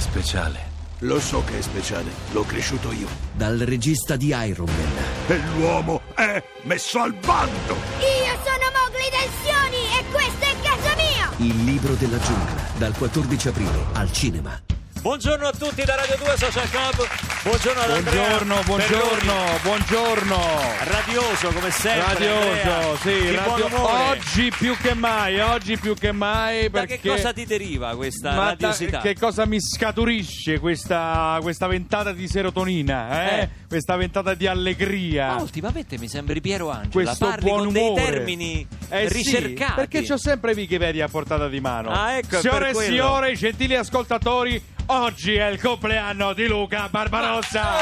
speciale. Lo so che è speciale, l'ho cresciuto io. Dal regista di Iron Man, E l'uomo è messo al bando! Io sono Mowgli del Sioni e questa è casa mia! Il libro della giungla, dal 14 aprile al cinema. Buongiorno a tutti da Radio 2 Social Club. Buongiorno ad Andrea Buongiorno, buongiorno, Perroni. buongiorno. Radioso come sempre. Radioso, Andrea. sì, Di radio- buon umore. oggi più che mai, oggi più che mai Da perché che cosa ti deriva questa Ma da- radiosità? che cosa mi scaturisce questa, questa ventata di serotonina, eh? Eh. Questa ventata di allegria. Ma ultimamente mi sembri Piero Angela, questo parli buon con dei umore. termini Eh sì, ricercati. perché c'ho sempre Wikipedia a portata di mano. Ah, ecco, è Signore per e quello. signori, gentili ascoltatori, oggi è il compleanno di Luca Barbarossa.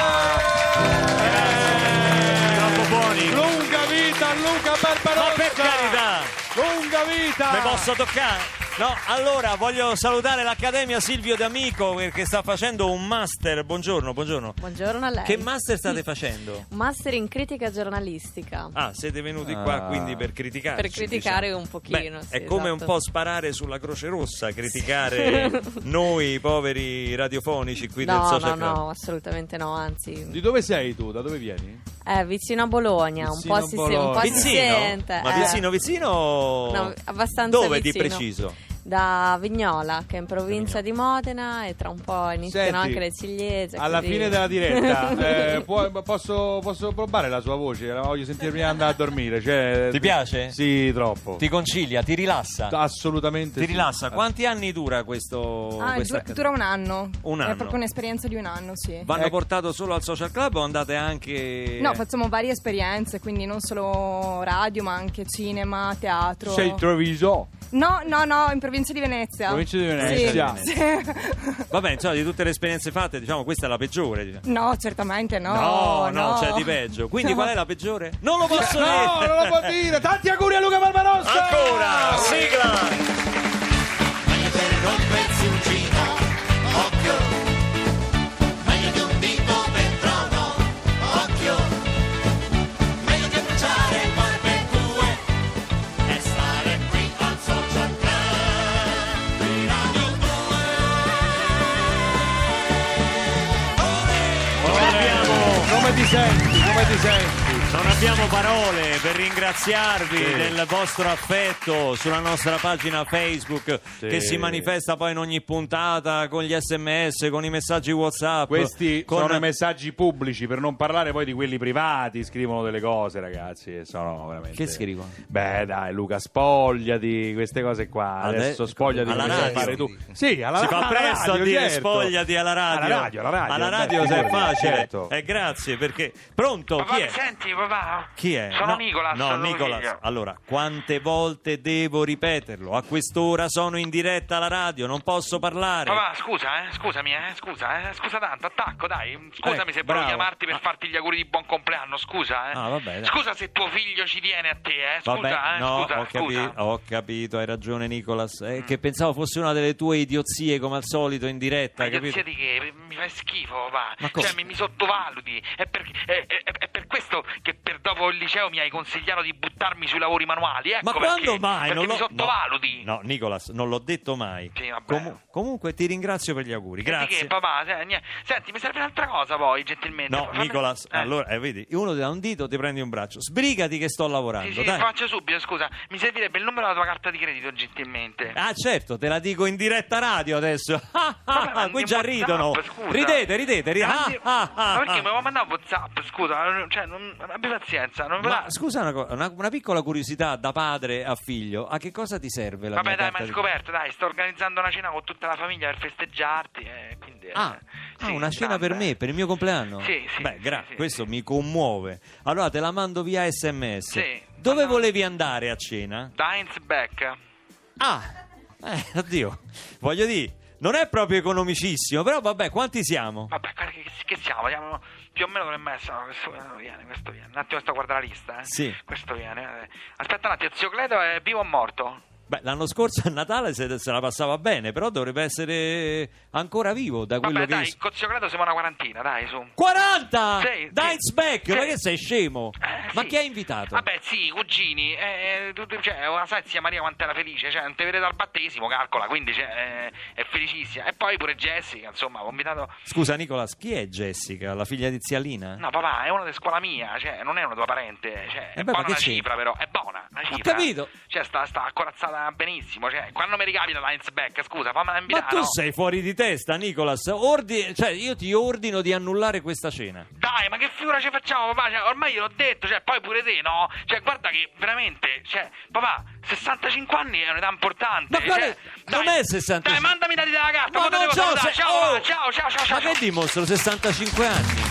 Eh, Troppo buoni. Lunga vita a Luca Barbarossa! Ma per carità! Lunga vita! Mi posso toccare? No, allora voglio salutare l'Accademia Silvio D'Amico perché sta facendo un master. Buongiorno, buongiorno. Buongiorno a lei. Che master state facendo? Master in critica giornalistica. Ah, siete venuti qua Ah. quindi per criticare. Per criticare un pochino, sì, è come un esatto. po' sparare sulla Croce Rossa, criticare noi poveri radiofonici qui del no, no, Social Club. no, assolutamente no, anzi. Di dove sei tu? Da dove vieni? Eh, vicino a Bologna, Vicino un po' si, Bologna. un po' si Vicino? sente. Ma eh. vicino, vicino? No, abbastanza Dove vicino. di preciso? Da Vignola, che è in provincia di Modena, e tra un po' iniziano Senti, anche le ciliegie. Alla così. fine della diretta, eh, può- posso, posso probare la sua voce? La voglio sentire prima di andare a dormire. Cioè, Ti piace? Sì, troppo. Ti concilia, ti rilassa? Assolutamente Ti sì. rilassa? Quanti anni dura questo? Ah, questa dura, dura un anno. Un È anno. proprio un'esperienza di un anno, sì. Vanno Ecco. portato solo al social club o andate anche. No, facciamo varie esperienze, quindi non solo radio, ma anche cinema, teatro. Sei il Treviso. No, no, no, in provincia di Venezia. Provincia di Venezia. Sì, sì. Vabbè, insomma, di tutte le esperienze fatte, diciamo, questa è la peggiore. diciamo. No, certamente no. no, no, no. c'è di peggio. Quindi qual è la peggiore? Non lo posso No, dire! non lo può dire. Tanti auguri a Luca Barbarossa. Ancora! Sigla! Abbiamo, Come ti senti? Non abbiamo parole per ringraziarvi del vostro affetto sulla nostra pagina Facebook Sì. che si manifesta poi in ogni puntata con gli sms, con i messaggi WhatsApp. Questi con... sono i messaggi pubblici, per non parlare poi di quelli privati. Scrivono delle cose, ragazzi. e Sono veramente. Che scrivono? Beh, dai, Luca, spogliati queste cose qua. Ade- Adesso spogliati alla radio? fare tu. Sì, alla si fa alla presto radio, a dire certo. spogliati alla radio. Alla radio, alla radio. Alla beh, radio se è facile. certo. Eh, grazie perché. Pronto? Papà, Chi è? senti, papà? Chi è? Sono no, Nicolas. No, Nicolas. Allora, quante volte devo ripeterlo? A quest'ora sono in diretta alla radio, non posso parlare. Papà, scusa, eh, scusami, eh, scusa, eh, scusa tanto, attacco, dai. Scusami Eh, se volevo chiamarti per farti gli auguri di buon compleanno, scusa, eh. Ah, vabbè. Scusa se tuo figlio ci tiene a te, eh. Scusa, Vabbè, eh, no, scusa, ho, capi- scusa. ho capito, hai ragione Nicolas, eh, che pensavo fosse una delle tue idiozie come al solito in diretta, Ma hai capito? idiozia di che? Mi fai schifo, papà. Ma cosa? Cioè, mi, mi sottovaluti. È per, è- è- è per questo che per dopo il liceo mi hai consigliato di buttarmi sui lavori manuali. Ecco Ma quando perché, mai? Perché Non mi sottovaluti. No, no, Nicolas, non l'ho detto mai. Sì. Comu- comunque ti ringrazio per gli auguri, di grazie. Che, papà, Se-. Senti, mi serve un'altra cosa poi, gentilmente. No, Fammi- Nicolas, Eh. allora, eh, vedi, uno ti dà un dito, ti prendi un braccio. Sbrigati che sto lavorando, Sì, sì, faccio subito, scusa. Mi servirebbe il numero della tua carta di credito, gentilmente. Ah certo, te la dico in diretta radio adesso. Ah, ah, Vabbè, ah, qui già WhatsApp, ridono. scusa. Ridete, ridete, ridete. Mandi- Ah, ah, ah, Ma perché ah. mi vuoi mandare un WhatsApp? Scusa, cioè, non, abbi pazienza. Non Ma scusa una, cosa, una, una piccola curiosità da padre a figlio, a che cosa ti serve la Vabbè, dai, ma hai scoperto, dai, sto organizzando una cena con tutta la famiglia per festeggiarti. eh, quindi, eh, Ah, ah, sì, una cena per me, per il mio compleanno? Sì, sì, Beh, sì, gra- sì, questo mi commuove. Allora te la mando via sms. Sì, Dove manda- volevi andare a cena? Da Heinz Beck. Ah, eh, oddio, voglio dire, non è proprio economicissimo, però vabbè, quanti siamo? Vabbè, che, che siamo? Siamo più o meno dovremmo essere. no, Questo viene, questo viene. Un attimo, sto a guardare la lista, eh. Sì. Questo viene. eh. Aspetta un attimo, zio Cledo è vivo o morto? Beh, l'anno scorso a Natale se, se la passava bene, però dovrebbe essere ancora vivo da quello Vabbè, che... dai, con zio Credo siamo una quarantina, dai, su. 40! Sì, Dai, sì. Beck, Sì. ma che sei scemo? Eh, ma sì. chi ha invitato? Vabbè, sì, cugini, eh, tu- cioè, una sai zia Maria quanto era felice, cioè, non te vede dal battesimo, calcola, quindi cioè, eh, è felicissima. E poi pure Jessica, insomma, ho invitato... Scusa Nicolas, chi è Jessica, la figlia di zia Lina? No, papà, è una di scuola mia, cioè, non è una tua parente, cioè, Eh è beh, buona una cifra, però, è buona, una cifra. capito. Cioè, sta, sta accorazzata benissimo, cioè, quando mi ricapita la Back, scusa, fammela Ma invitare, tu no? sei fuori di testa, Nicolas. Ordi- cioè, io ti ordino di annullare questa cena. Dai, ma che figura ci facciamo, papà? Cioè, ormai gliel'ho detto, cioè, poi pure te, no? Cioè, guarda che veramente, cioè, papà, 65 anni è un'età importante. Ma quale- cioè, non dai, è 65. Dai, mandami i dati della carta, Ma c'ho salutare. se- Ciao, oh! ciao, ciao, ciao, ciao. Ma che dimostro 65 anni?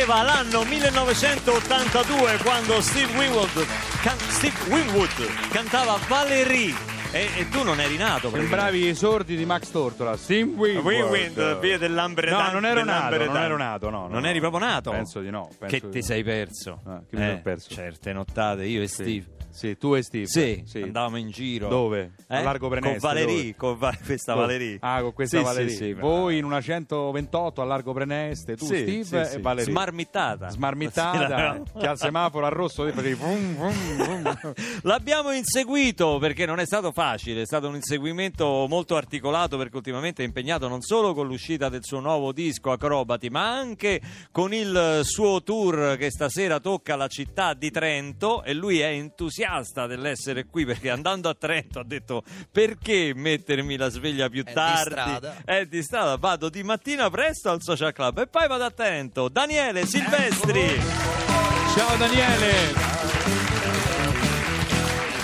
Correva l'anno 1982 quando Steve Winwood, can- Steve Winwood cantava Valerie E, e tu non eri nato. Sembravi i sordi di Max Tortola. Sim Wind, via dell'Ambredan- No, non ero nato, non ero nato, no, no, Non no. eri proprio nato? Penso di no. penso Che di ti no. sei perso? Ah, che mi sono perso? Certe nottate, io e Sì. Steve. Sì, tu e Steve. Sì, andavamo in giro. Dove? Eh? A Largo Preneste. Con Valerie, con Va- questa Dove? Valerie. Ah, con questa Sì, Valerie. sì, sì, Voi in una 128 a Largo Preneste, tu Sì, Steve sì, e sì. Valerie. Smarmittata. Smarmittata, Sì, che al semaforo a rosso facevi. L'abbiamo inseguito perché non è stato facile, è stato un inseguimento molto articolato perché ultimamente è impegnato non solo con l'uscita del suo nuovo disco Acrobati, ma anche con il suo tour che stasera tocca la città di Trento e lui è entusiasta dell'essere qui perché andando a Trento ha detto perché mettermi la sveglia più di tardi? strada. È di strada, vado di mattina presto al social club e poi vado a Trento. Daniele Silvestri. Ciao Daniele!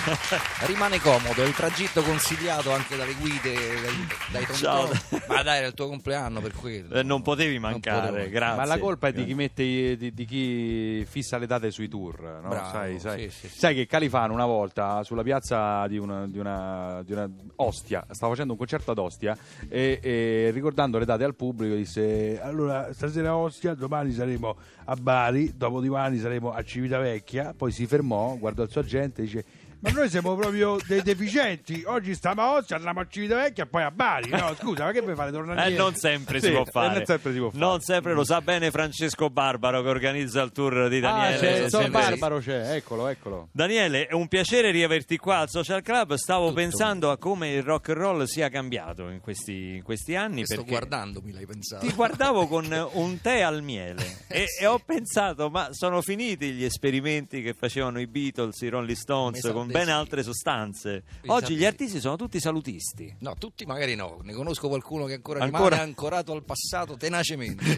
Rimane comodo, è il tragitto consigliato anche dalle guide, dai, dai tom. Ma dai, era il tuo compleanno per quello. Eh, non potevi mancare, potevo. grazie. Ma la colpa è di chi mette di, di chi fissa le date sui tour, no? Bravo, sai, sai- sì, sì, sì. sai che Califano una volta sulla piazza di una, di una- di una Ostia stava facendo un concerto ad Ostia e, e ricordando le date al pubblico disse allora stasera a Ostia, domani saremo a Bari, dopodomani saremo a Civitavecchia, poi si fermò, guardò il suo agente e dice ma noi siamo proprio dei deficienti. Oggi stiamo a Ostia, andiamo a Civitavecchia e poi a Bari. No, scusa, ma che vuoi fare? Tornare Eh, non sempre Sì, si può eh, fare. Non sempre si può fare. Non sempre lo sa bene Francesco Barbaro che organizza il tour di Ah, Daniele. c'è il Sol Silvestri. Barbaro, c'è, eccolo, eccolo. Daniele, è un piacere riaverti qua al Social Club. Stavo pensando a come il rock and roll sia cambiato in questi, in questi anni. Sto guardandomi, l'hai pensato. Ti guardavo con un tè al miele e, e ho pensato, ma sono finiti gli esperimenti che facevano i Beatles, i Rolling Stones, con ben altre sostanze. Mi Oggi gli artisti sono tutti salutisti. No, tutti magari no, ne conosco qualcuno che ancora, Ancora? rimane ancorato al passato tenacemente.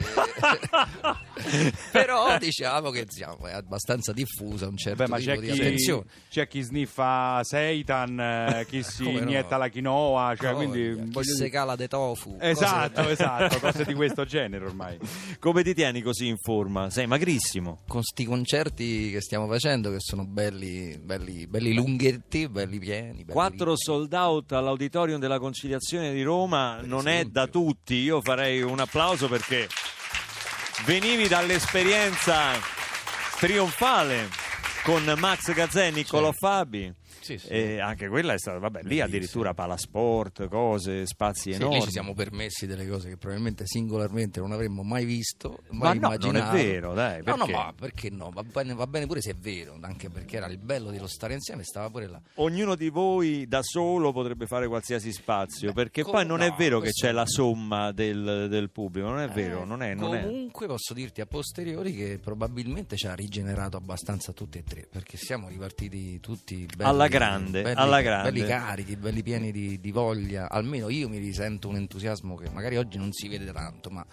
Però diciamo che diciamo, è abbastanza diffusa un certo Beh, ma tipo c'è di chi, attenzione. c'è chi sniffa seitan, eh, chi si Come no? inietta la quinoa, cioè, Voglia, quindi chi voglio se cala de tofu. Esatto, cose- esatto, cose di questo genere ormai. Come ti tieni così in forma? Sei magrissimo. Con sti concerti che stiamo facendo che sono belli, belli, belli lunghetti, belli pieni. belli Quattro sold out all'Auditorium della Conciliazione di Roma non è da tutti. Io farei un applauso perché venivi dall'esperienza trionfale con Max Gazzè e Niccolò Fabi. Sì, sì. E anche quella è stata, vabbè, lì addirittura palasport, cose, spazi Sì, enormi. ci siamo permessi delle cose che probabilmente singolarmente non avremmo mai visto, Ma mai no, non è immaginato. vero, dai, No, no, perché? ma perché no? Va bene, va bene pure se è vero, anche perché era il bello dello stare insieme, stava pure là. Ognuno di voi da solo potrebbe fare qualsiasi spazio, Beh, perché com- poi non è no, vero che c'è la somma del, del pubblico, non è vero, Eh, non è, non è. Comunque posso dirti a posteriori che probabilmente ci ha rigenerato abbastanza tutti e tre, perché siamo ripartiti tutti belli, Alla grande, belli, alla grande. belli carichi, belli pieni di, di voglia. Almeno io mi risento un entusiasmo che magari oggi non si vede tanto, ma,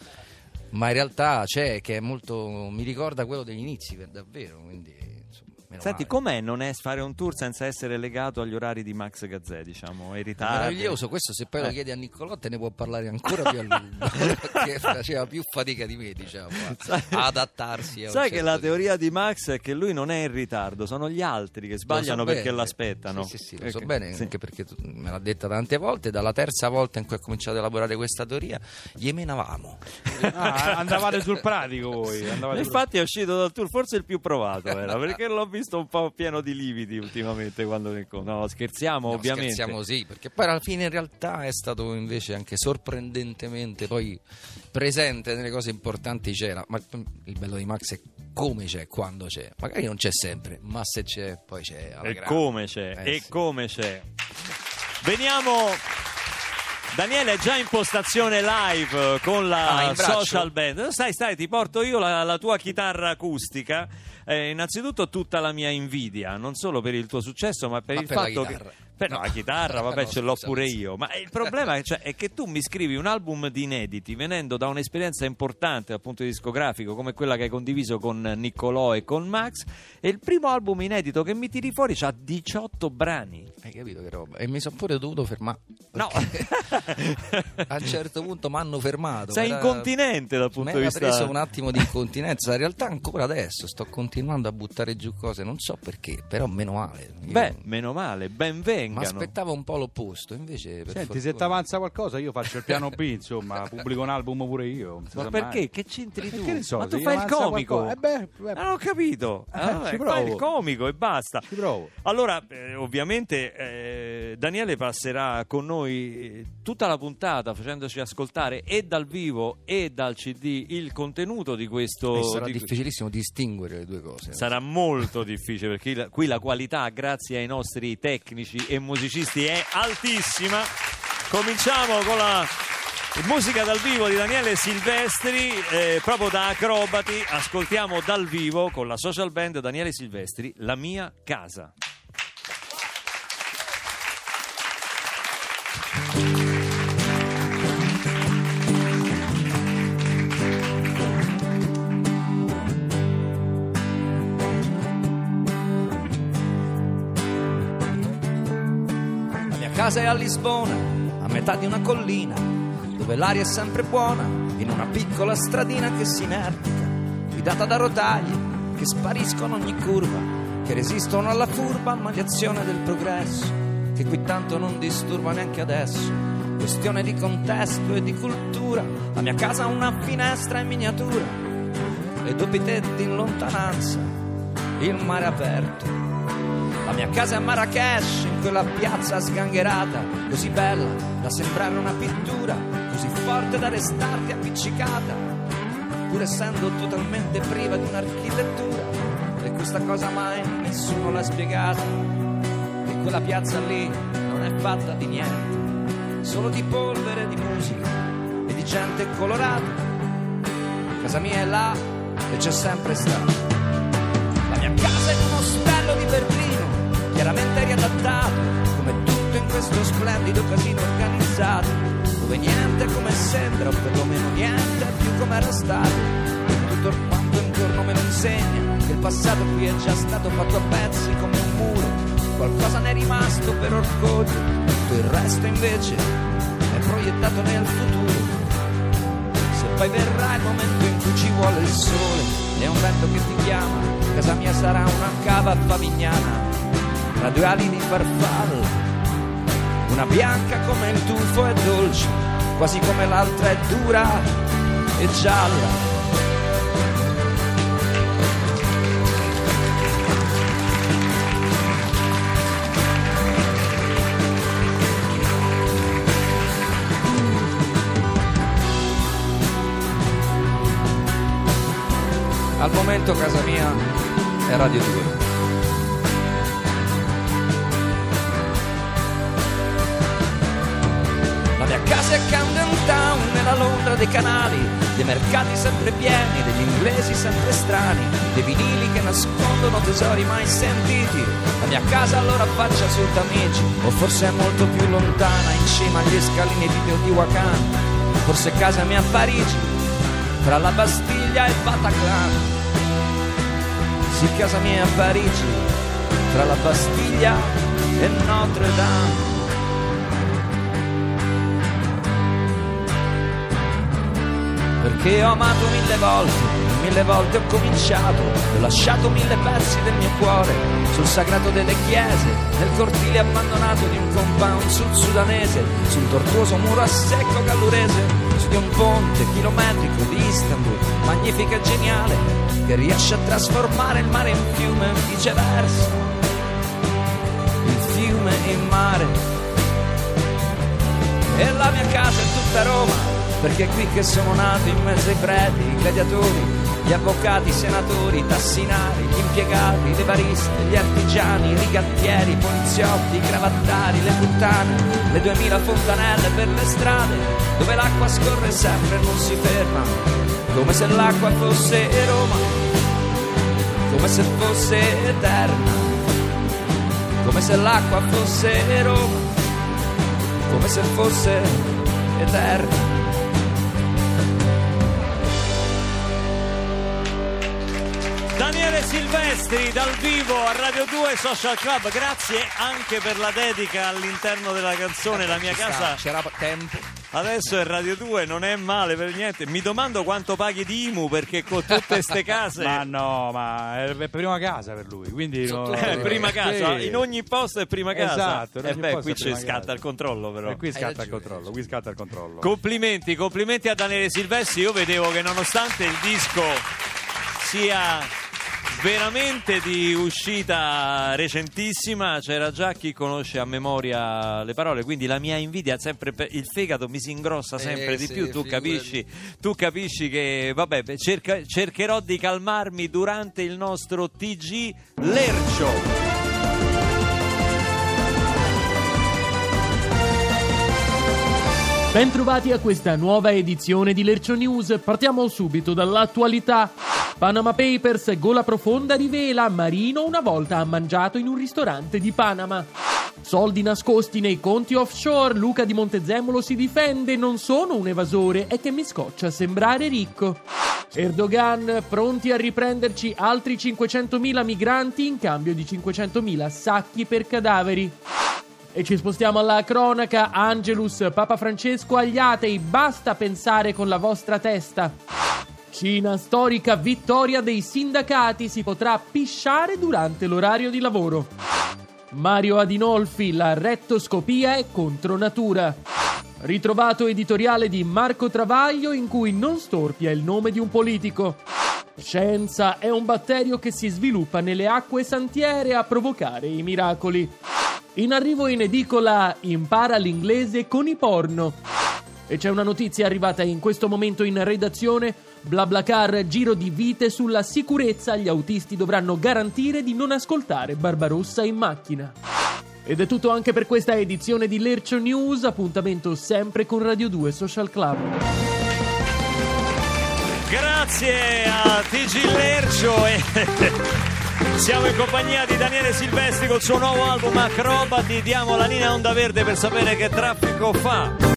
ma in realtà c'è, che è molto. mi ricorda quello degli inizi, per davvero. Quindi, insomma, meno Senti, male. com'è non è fare un tour senza essere legato agli orari di Max Gazzè, diciamo, ai ritardi? Meraviglioso, questo se poi lo Eh. chiedi a Niccolò te ne può parlare ancora più a lungo perché faceva più fatica di me diciamo a- a adattarsi a Sai che certo la tipo- teoria di Max è che lui non è in ritardo, sono gli altri che Lo so sbagliano perché bene. l'aspettano. Sì, sì, sì, lo so che- bene, sì. anche perché tu me l'ha detta tante volte. Dalla terza volta in cui ho cominciato a elaborare questa teoria, gli menavamo. Ah, andavate sul pratico voi. andavate sul- Infatti è uscito dal tour, forse il più provato era, perché l'ho visto un po' pieno di lividi ultimamente quando ne No, scherziamo No, ovviamente. Scherziamo sì, perché poi alla fine in realtà è stato invece anche sorprendentemente poi presente nelle cose importanti c'era. Ma il bello di Max è come c'è, quando c'è. Magari non c'è sempre, ma se c'è, poi c'è. alla E grande. come c'è, Eh e sì. come c'è. Veniamo. Daniele è già in postazione live con la Ah, social band. Stai, stai, ti porto io la, la tua chitarra acustica. Eh, innanzitutto tutta la mia invidia, non solo per il tuo successo, ma per Ma il per fatto che. Per no, la chitarra, vabbè, No, ce l'ho scusa, pure io. Ma il problema è, cioè, è che tu mi scrivi un album di inediti venendo da un'esperienza importante dal punto discografico come quella che hai condiviso con Niccolò e con Max. E il primo album inedito che mi tiri fuori ha 18 brani. Hai capito che roba? E mi sono pure dovuto fermare. No. a un certo punto mi hanno fermato. Sei Era- incontinente dal punto Mi di vista. preso un attimo di incontinenza. In realtà, ancora adesso sto continuando a buttare giù cose. Non so perché, però meno male. Io- Beh, meno male, ben venga. Vengano. Ma aspettavo un po' l'opposto, invece per Senti, se fortuna- ti avanza qualcosa io faccio il piano B, insomma, pubblico un album pure io. Ma perché? mai. Che c'entri tu? Che ne so, Ma se tu fai il comico. Eh beh, beh, Ah, non ho capito. Eh, Ah, vabbè, ci fai provo. il comico e basta. ci provo. Allora, eh, ovviamente eh, Daniele passerà con noi eh, tutta la puntata facendoci ascoltare e dal vivo e dal CD il contenuto di questo. E sarà di- difficilissimo distinguere le due cose. Sarà molto difficile perché qui la qualità, grazie ai nostri tecnici e musicisti, è altissima. Cominciamo con la musica dal vivo di Daniele Silvestri, eh, proprio da Acrobati. Ascoltiamo dal vivo con la social band Daniele Silvestri, La mia casa. Casa è a Lisbona, a metà di una collina, dove l'aria è sempre buona, in una piccola stradina che si inerpica, guidata da rotaie che spariscono ogni curva, che resistono alla furba maliazione del progresso, che qui tanto non disturba neanche adesso. Questione di contesto e di cultura, la mia casa ha una finestra in miniatura, e doppi tetti in lontananza, il mare aperto. La mia casa è a Marrakesh, quella piazza sgangherata, così bella da sembrare una pittura, così forte da restarti appiccicata, pur essendo totalmente priva di un'architettura. E questa cosa mai nessuno l'ha spiegata, che quella piazza lì non è fatta di niente, solo di polvere, di musica e di gente colorata. Casa mia è là e c'è sempre stata. Chiaramente riadattato, come tutto in questo splendido casino organizzato, dove niente è come sembra, o perlomeno niente è più come era stato. Tutto quanto intorno me lo insegna, che il passato qui è già stato fatto a pezzi come un muro, qualcosa ne è rimasto per orgoglio, tutto il resto invece è proiettato nel futuro. Se poi verrà il momento in cui ci vuole il sole e un vento che ti chiama, casa mia sarà una cava favignana tra due ali di farfalla. Una bianca come il tufo è dolce, quasi come l'altra è dura e gialla. Al momento casa mia è Radio 2. Londra dei canali, dei mercati sempre pieni, degli inglesi sempre strani, dei vinili che nascondono tesori mai sentiti. La mia casa allora affaccia sul Tamigi, o forse è molto più lontana, in cima agli scalini di Teotihuacan. Forse casa mia a Parigi, tra la Bastiglia e il Bataclan. Sì, casa mia a Parigi, tra la Bastiglia e Notre Dame. Perché ho amato mille volte, mille volte ho cominciato, ho lasciato mille pezzi del mio cuore sul sagrato delle chiese, nel cortile abbandonato di un compound sul sudanese, sul tortuoso muro a secco gallurese, su di un ponte chilometrico di Istanbul, magnifico e geniale, che riesce a trasformare il mare in fiume e viceversa, il fiume in mare. E la mia casa è tutta Roma, perché è qui che sono nato in mezzo ai preti, i gladiatori, gli avvocati, i senatori, i tassinari, gli impiegati, le bariste, gli artigiani, i rigattieri, i poliziotti, i cravattari, le puttane, le duemila fontanelle per le strade, dove l'acqua scorre sempre e non si ferma, come se l'acqua fosse Roma, come se fosse eterna, come se l'acqua fosse Roma, come se fosse eterna. Silvestri dal vivo a Radio 2 Social Club. Grazie anche per la dedica all'interno della canzone La mia casa. C'era tempo. Adesso è Radio 2, non è male per niente. Mi domando quanto paghi di IMU perché con tutte ste case. Ma no, ma è è prima casa per lui, quindi no- tutte Eh, prima casa, Sì. in ogni posto è prima casa. Esatto, e ogni beh, qui è ci scatta casa. il controllo però. E qui scatta il controllo, qui scatta il controllo. Complimenti, complimenti a Daniele Silvestri. Io vedevo che nonostante il disco sia veramente di uscita recentissima, c'era già chi conosce a memoria le parole, quindi la mia invidia sempre per il fegato mi si ingrossa sempre Eh, di sì, più, tu capisci, tu capisci che vabbè, cerca- cercherò di calmarmi durante il nostro TG Lercio. Bentrovati a questa nuova edizione di Lercio News. Partiamo subito dall'attualità. Panama Papers, gola profonda rivela Marino una volta ha mangiato in un ristorante di Panama. Soldi nascosti nei conti offshore, Luca di Montezemolo si difende, non sono un evasore, è che mi scoccia sembrare ricco. Erdogan, pronti a riprenderci altri 500.000 migranti in cambio di 500.000 sacchi per cadaveri. E ci spostiamo alla cronaca. Angelus, Papa Francesco agli atei, basta pensare con la vostra testa. Cina, storica vittoria dei sindacati, si potrà pisciare durante l'orario di lavoro. Mario Adinolfi, la rettoscopia è contro natura. Ritrovato editoriale di Marco Travaglio in cui non storpia il nome di un politico. Scienza è un batterio che si sviluppa nelle acque santiere a provocare i miracoli. In arrivo in edicola Impara l'inglese con i porno. E c'è una notizia arrivata in questo momento in redazione. BlaBlaCar, giro di vite sulla sicurezza. Gli autisti dovranno garantire di non ascoltare Barbarossa in macchina. Ed è tutto anche per questa edizione di Lercio News. Appuntamento sempre con Radio 2 Social Club. Grazie a TG Lercio e siamo in compagnia di Daniele Silvestri col suo nuovo album Acrobati. Diamo la linea onda verde per sapere che traffico fa.